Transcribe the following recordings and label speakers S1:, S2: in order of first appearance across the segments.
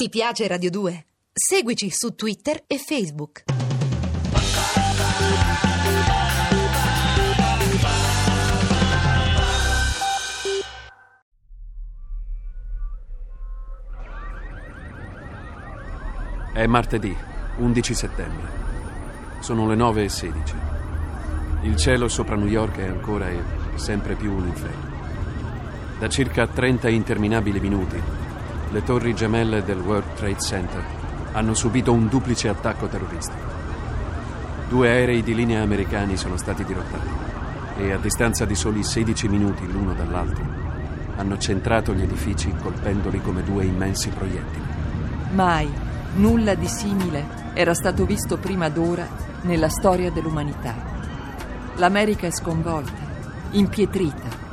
S1: Ti piace Radio 2? Seguici su Twitter e Facebook.
S2: È martedì, 11 settembre. Sono le 9 e 16. Il cielo sopra New York è ancora e sempre più un inferno. Da circa 30 interminabili minuti, le torri gemelle del World Trade Center hanno subito un duplice attacco terroristico. Due aerei di linea americani sono stati dirottati e a distanza di soli 16 minuti l'uno dall'altro hanno centrato gli edifici colpendoli come due immensi proiettili.
S3: Mai nulla di simile era stato visto prima d'ora nella storia dell'umanità. L'America è sconvolta, impietrita.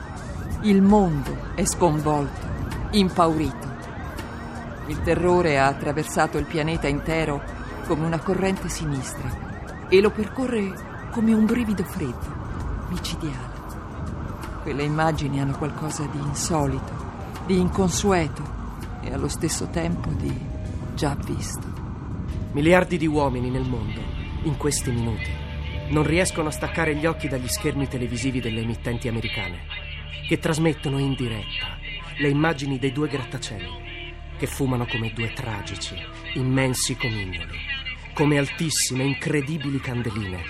S3: Il mondo è sconvolto, impaurito. Il terrore ha attraversato il pianeta intero come una corrente sinistra e lo percorre come un brivido freddo, micidiale. Quelle immagini hanno qualcosa di insolito, di inconsueto e allo stesso tempo di già visto.
S4: Miliardi di uomini nel mondo, in questi minuti, non riescono a staccare gli occhi dagli schermi televisivi delle emittenti americane, che trasmettono in diretta le immagini dei due grattacieli, che fumano come due tragici, immensi comignoli, come altissime, incredibili candeline,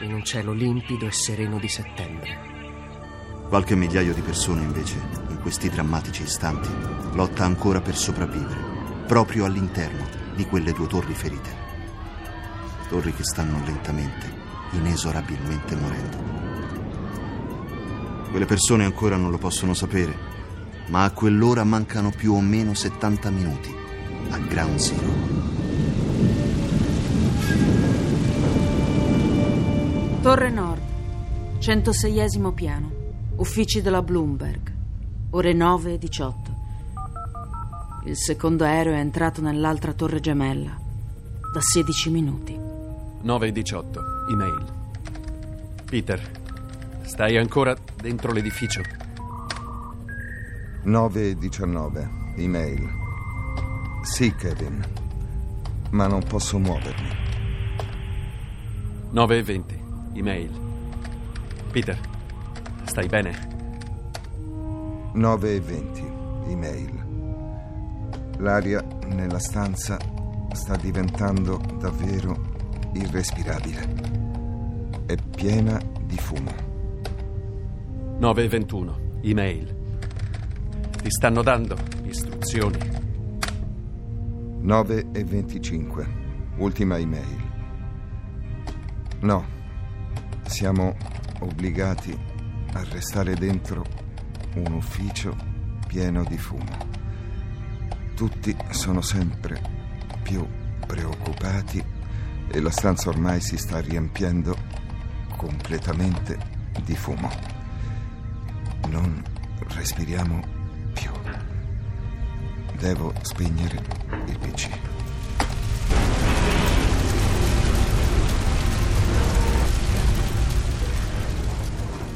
S4: in un cielo limpido e sereno di settembre.
S5: Qualche migliaio di persone invece, in questi drammatici istanti, lotta ancora per sopravvivere, proprio all'interno di quelle due torri ferite. Torri che stanno lentamente, inesorabilmente morendo. Quelle persone ancora non lo possono sapere, ma a quell'ora mancano più o meno 70 minuti a Ground Zero.
S6: Torre Nord, 106 piano, uffici della Bloomberg, ore 9 e 18. Il secondo aereo è entrato nell'altra torre gemella da 16 minuti.
S2: 9 e 18, email. Peter, stai ancora dentro l'edificio?
S7: 9 e 19, email. Sì, Kevin, ma non posso muovermi.
S2: 9 e 20, email. Peter, stai bene?
S7: 9 e 20, email. L'aria nella stanza sta diventando davvero irrespirabile. È piena di fumo.
S2: 9 e 21, email. Ti stanno dando istruzioni.
S7: 9 e 25, ultima email. No, siamo obbligati a restare dentro un ufficio pieno di fumo. Tutti sono sempre più preoccupati e la stanza ormai si sta riempiendo completamente di fumo. Non respiriamo più. Devo spegnere il PC.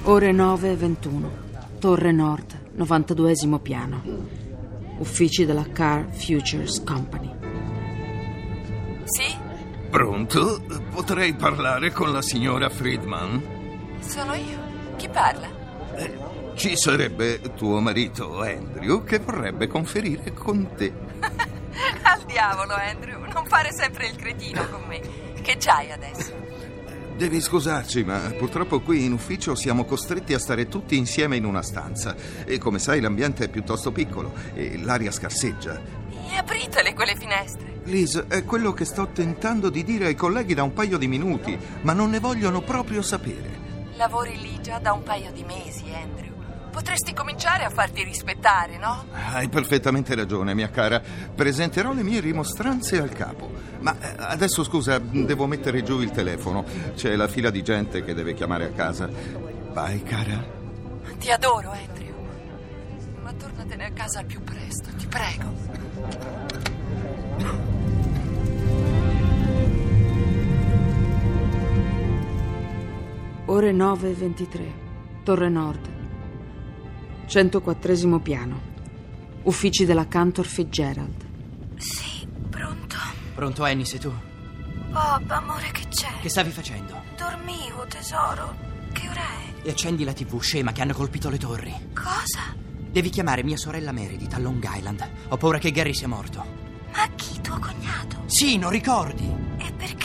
S6: Ore 9 e 21. Torre Nord, 92 piano. Uffici della Car Futures Company.
S8: Sì,
S9: Pronto? Potrei parlare con la signora Friedman?
S8: sono io. Chi parla?
S9: Ci sarebbe tuo marito Andrew che vorrebbe conferire con te.
S8: Al diavolo, Andrew. Non fare sempre il cretino con me. Che c'hai adesso?
S9: Devi scusarci, ma purtroppo qui in ufficio siamo costretti a stare tutti insieme in una stanza. E come sai l'ambiente è piuttosto piccolo e l'aria scarseggia.
S8: E apritele quelle finestre.
S9: Liz, è quello che sto tentando di dire ai colleghi da un paio di minuti, ma non ne vogliono proprio sapere.
S8: Lavori lì già da un paio di mesi, Andrew. Potresti cominciare a farti rispettare, no?
S9: Hai perfettamente ragione, mia cara. Presenterò le mie rimostranze al capo. Ma eh, adesso scusa, devo mettere giù il telefono. C'è la fila di gente che deve chiamare a casa. Vai, cara.
S8: Ti adoro, Andrew. Ma tornatene a casa al più presto, ti prego.
S6: Ore 9 e 23. Torre Nord. 104 piano. Uffici della Cantor Fitzgerald.
S8: Sì,
S10: Pronto, Annie, sei tu?
S8: Bob, amore, che c'è?
S10: Che stavi facendo?
S8: Dormivo, tesoro. Che ora è?
S10: E accendi la TV, scema, che hanno colpito le torri.
S8: Cosa?
S10: Devi chiamare mia sorella Meredith a Long Island. Ho paura che Gary sia morto.
S8: Ma chi, tuo cognato?
S10: Sì, non ricordi?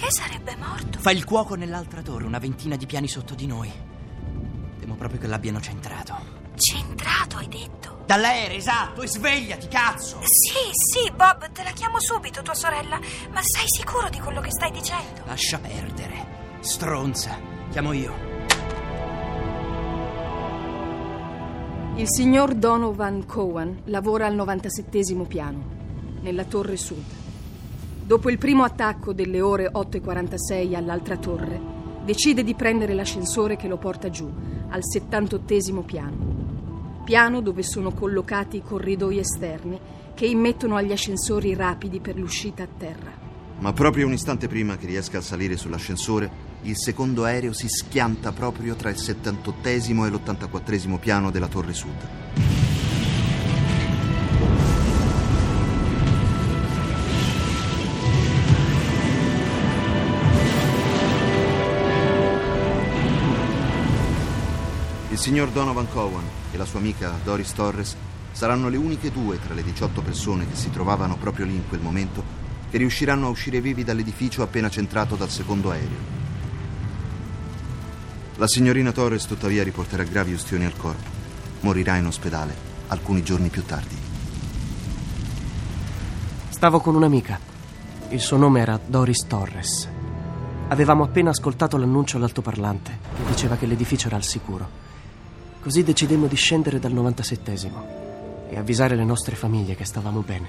S8: E perché sarebbe morto?
S10: Fa il cuoco nell'altra torre, una ventina di piani sotto di noi. Temo proprio che l'abbiano centrato.
S8: Centrato, hai detto?
S10: Dall'aereo, esatto, e svegliati, cazzo!
S8: Sì, sì, Bob, te la chiamo subito, tua sorella. Ma sei sicuro di quello che stai dicendo?
S10: Lascia perdere. Stronza. Chiamo io.
S11: Il signor Donovan Cowan lavora al 97 piano, nella torre sud. Dopo il primo attacco delle ore 8.46 all'altra torre, decide di prendere l'ascensore che lo porta giù, al 78 piano. Piano dove sono collocati i corridoi esterni che immettono agli ascensori rapidi per l'uscita a terra.
S5: Ma proprio un istante prima che riesca a salire sull'ascensore, il secondo aereo si schianta proprio tra il 78 e l'84 piano della Torre Sud. Il signor Donovan Cowan e la sua amica Doris Torres saranno le uniche due tra le 18 persone che si trovavano proprio lì in quel momento che riusciranno a uscire vivi dall'edificio appena centrato dal secondo aereo. La signorina Torres tuttavia riporterà gravi ustioni al corpo. Morirà in ospedale alcuni giorni più tardi.
S4: Stavo con un'amica. Il suo nome era Doris Torres. Avevamo appena ascoltato l'annuncio all'altoparlante che diceva che l'edificio era al sicuro. Così decidemmo di scendere dal 97 e avvisare le nostre famiglie che stavamo bene.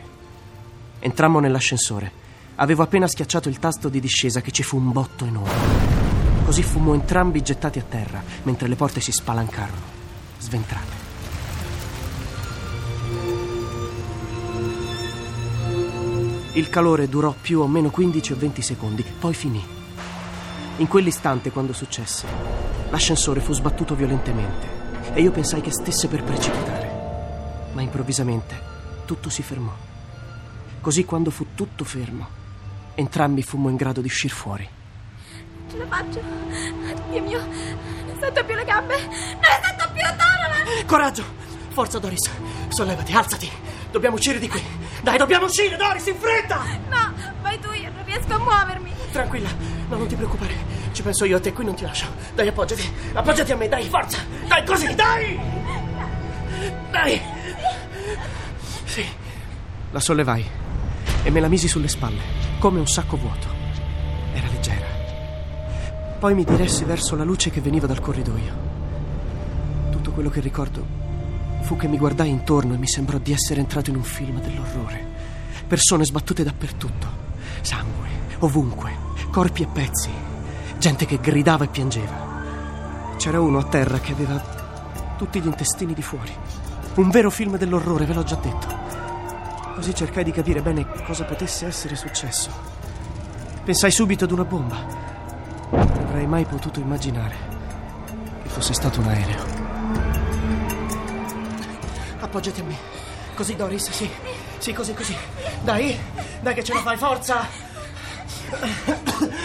S4: Entrammo nell'ascensore. Avevo appena schiacciato il tasto di discesa che ci fu un botto enorme. Così fummo entrambi gettati a terra mentre le porte si spalancarono, sventrate. Il calore durò più o meno 15 o 20 secondi, poi finì. In quell'istante, quando successe, l'ascensore fu sbattuto violentemente e io pensai che stesse per precipitare. Ma improvvisamente tutto si fermò. Così quando fu tutto fermo, entrambi fummo in grado di uscire fuori.
S12: Ce la faccio. Dio mio, non sento più le gambe. Non sento più Donovan.
S4: Coraggio! Forza, Doris. Sollevati, alzati. Dobbiamo uscire di qui. Dai, dobbiamo uscire, Doris, in fretta!
S12: No, vai tu, io non riesco a muovermi.
S4: Tranquilla, no, non ti preoccupare. Ci penso io a te, qui non ti lascio. Dai, appoggiati. Appoggiati a me, dai, forza. Dai, così, dai! Dai! Sì. La sollevai e me la misi sulle spalle, come un sacco vuoto. Era leggera. Poi mi diressi verso la luce che veniva dal corridoio. Tutto quello che ricordo fu che mi guardai intorno e mi sembrò di essere entrato in un film dell'orrore. Persone sbattute dappertutto, sangue, ovunque, corpi e pezzi, gente che gridava e piangeva. C'era uno a terra che aveva tutti gli intestini di fuori. Un vero film dell'orrore, ve l'ho già detto. Così cercai di capire bene cosa potesse essere successo. Pensai subito ad una bomba. Non avrei mai potuto immaginare che fosse stato un aereo. Appoggiati a me. Così, Doris, sì. Sì, così, così. Dai, dai che ce la fai, forza.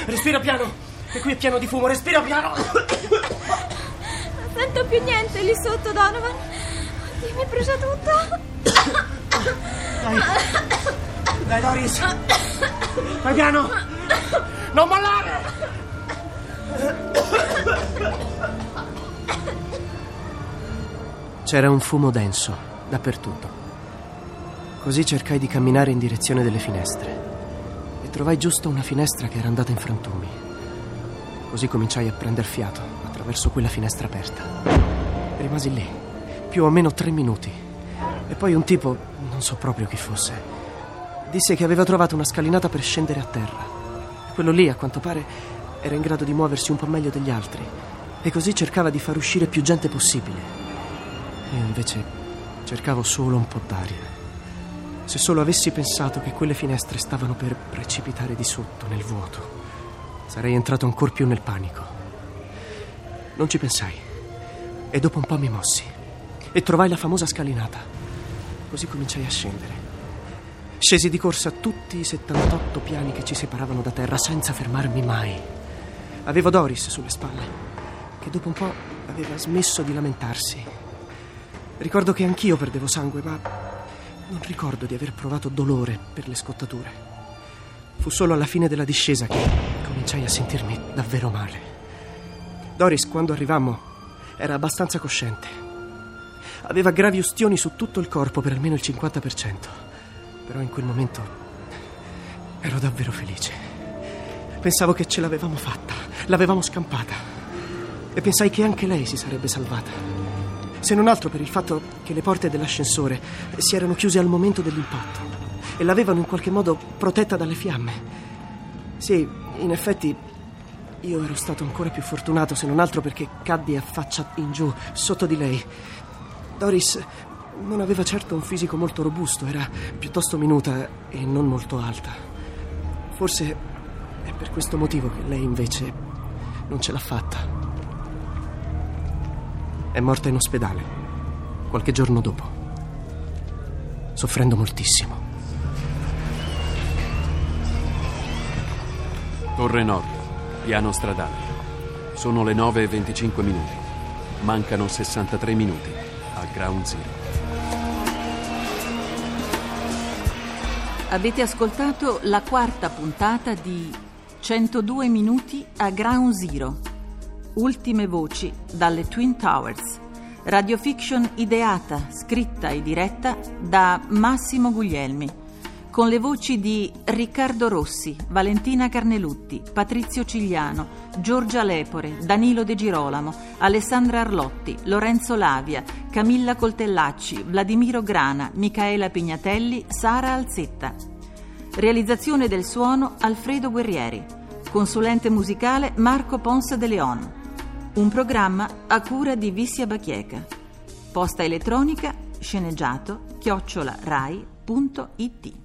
S4: Respira piano, che qui è pieno di fumo, respira piano.
S12: Non sento più niente lì sotto, Donovan. Oddio, mi brucia tutto.
S4: Dai, dai, Doris. Vai piano. Non mollare. C'era un fumo denso dappertutto. Così cercai di camminare in direzione delle finestre e trovai giusto una finestra che era andata in frantumi. Così cominciai a prender fiato attraverso quella finestra aperta. Rimasi lì, più o meno tre minuti. E poi un tipo, non so proprio chi fosse, disse che aveva trovato una scalinata per scendere a terra. Quello lì, a quanto pare, era in grado di muoversi un po' meglio degli altri e così cercava di far uscire più gente possibile. Io invece cercavo solo un po' d'aria. Se solo avessi pensato che quelle finestre stavano per precipitare di sotto nel vuoto, sarei entrato ancor più nel panico. Non ci pensai. E dopo un po' mi mossi e trovai la famosa scalinata. Così cominciai a scendere. Scesi di corsa tutti i 78 piani che ci separavano da terra senza fermarmi mai. Avevo Doris sulle spalle, che dopo un po' aveva smesso di lamentarsi. Ricordo che anch'io perdevo sangue, ma non ricordo di aver provato dolore per le scottature. Fu solo alla fine della discesa che cominciai a sentirmi davvero male. Doris, quando arrivammo, era abbastanza cosciente. Aveva gravi ustioni su tutto il corpo per almeno il 50%. Però in quel momento ero davvero felice. Pensavo che ce l'avevamo fatta, l'avevamo scampata. E pensai che anche lei si sarebbe salvata. Se non altro per il fatto che le porte dell'ascensore si erano chiuse al momento dell'impatto e l'avevano in qualche modo protetta dalle fiamme. Sì, in effetti io ero stato ancora più fortunato, se non altro perché caddi a faccia in giù, sotto di lei. Doris non aveva certo un fisico molto robusto, era piuttosto minuta e non molto alta. Forse è per questo motivo che lei invece non ce l'ha fatta. È morta in ospedale, qualche giorno dopo, soffrendo moltissimo.
S2: Torre Nord, piano stradale. Sono le 9 e 25 minuti. Mancano 63 minuti a Ground Zero.
S3: Avete ascoltato la quarta puntata di 102 minuti a Ground Zero. Ultime voci dalle Twin Towers. Radiofiction ideata, scritta e diretta da Massimo Guglielmi. Con le voci di Riccardo Rossi, Valentina Carnelutti, Patrizio Cigliano, Giorgia Lepore, Danilo De Girolamo, Alessandra Arlotti, Lorenzo Lavia, Camilla Coltellacci, Vladimiro Grana, Michaela Pignatelli, Sara Alzetta. Realizzazione del suono Alfredo Guerrieri. Consulente musicale Marco Ponce de Leon. Un programma a cura di Vissia Bachieca. Posta elettronica sceneggiato chiocciola rai.it.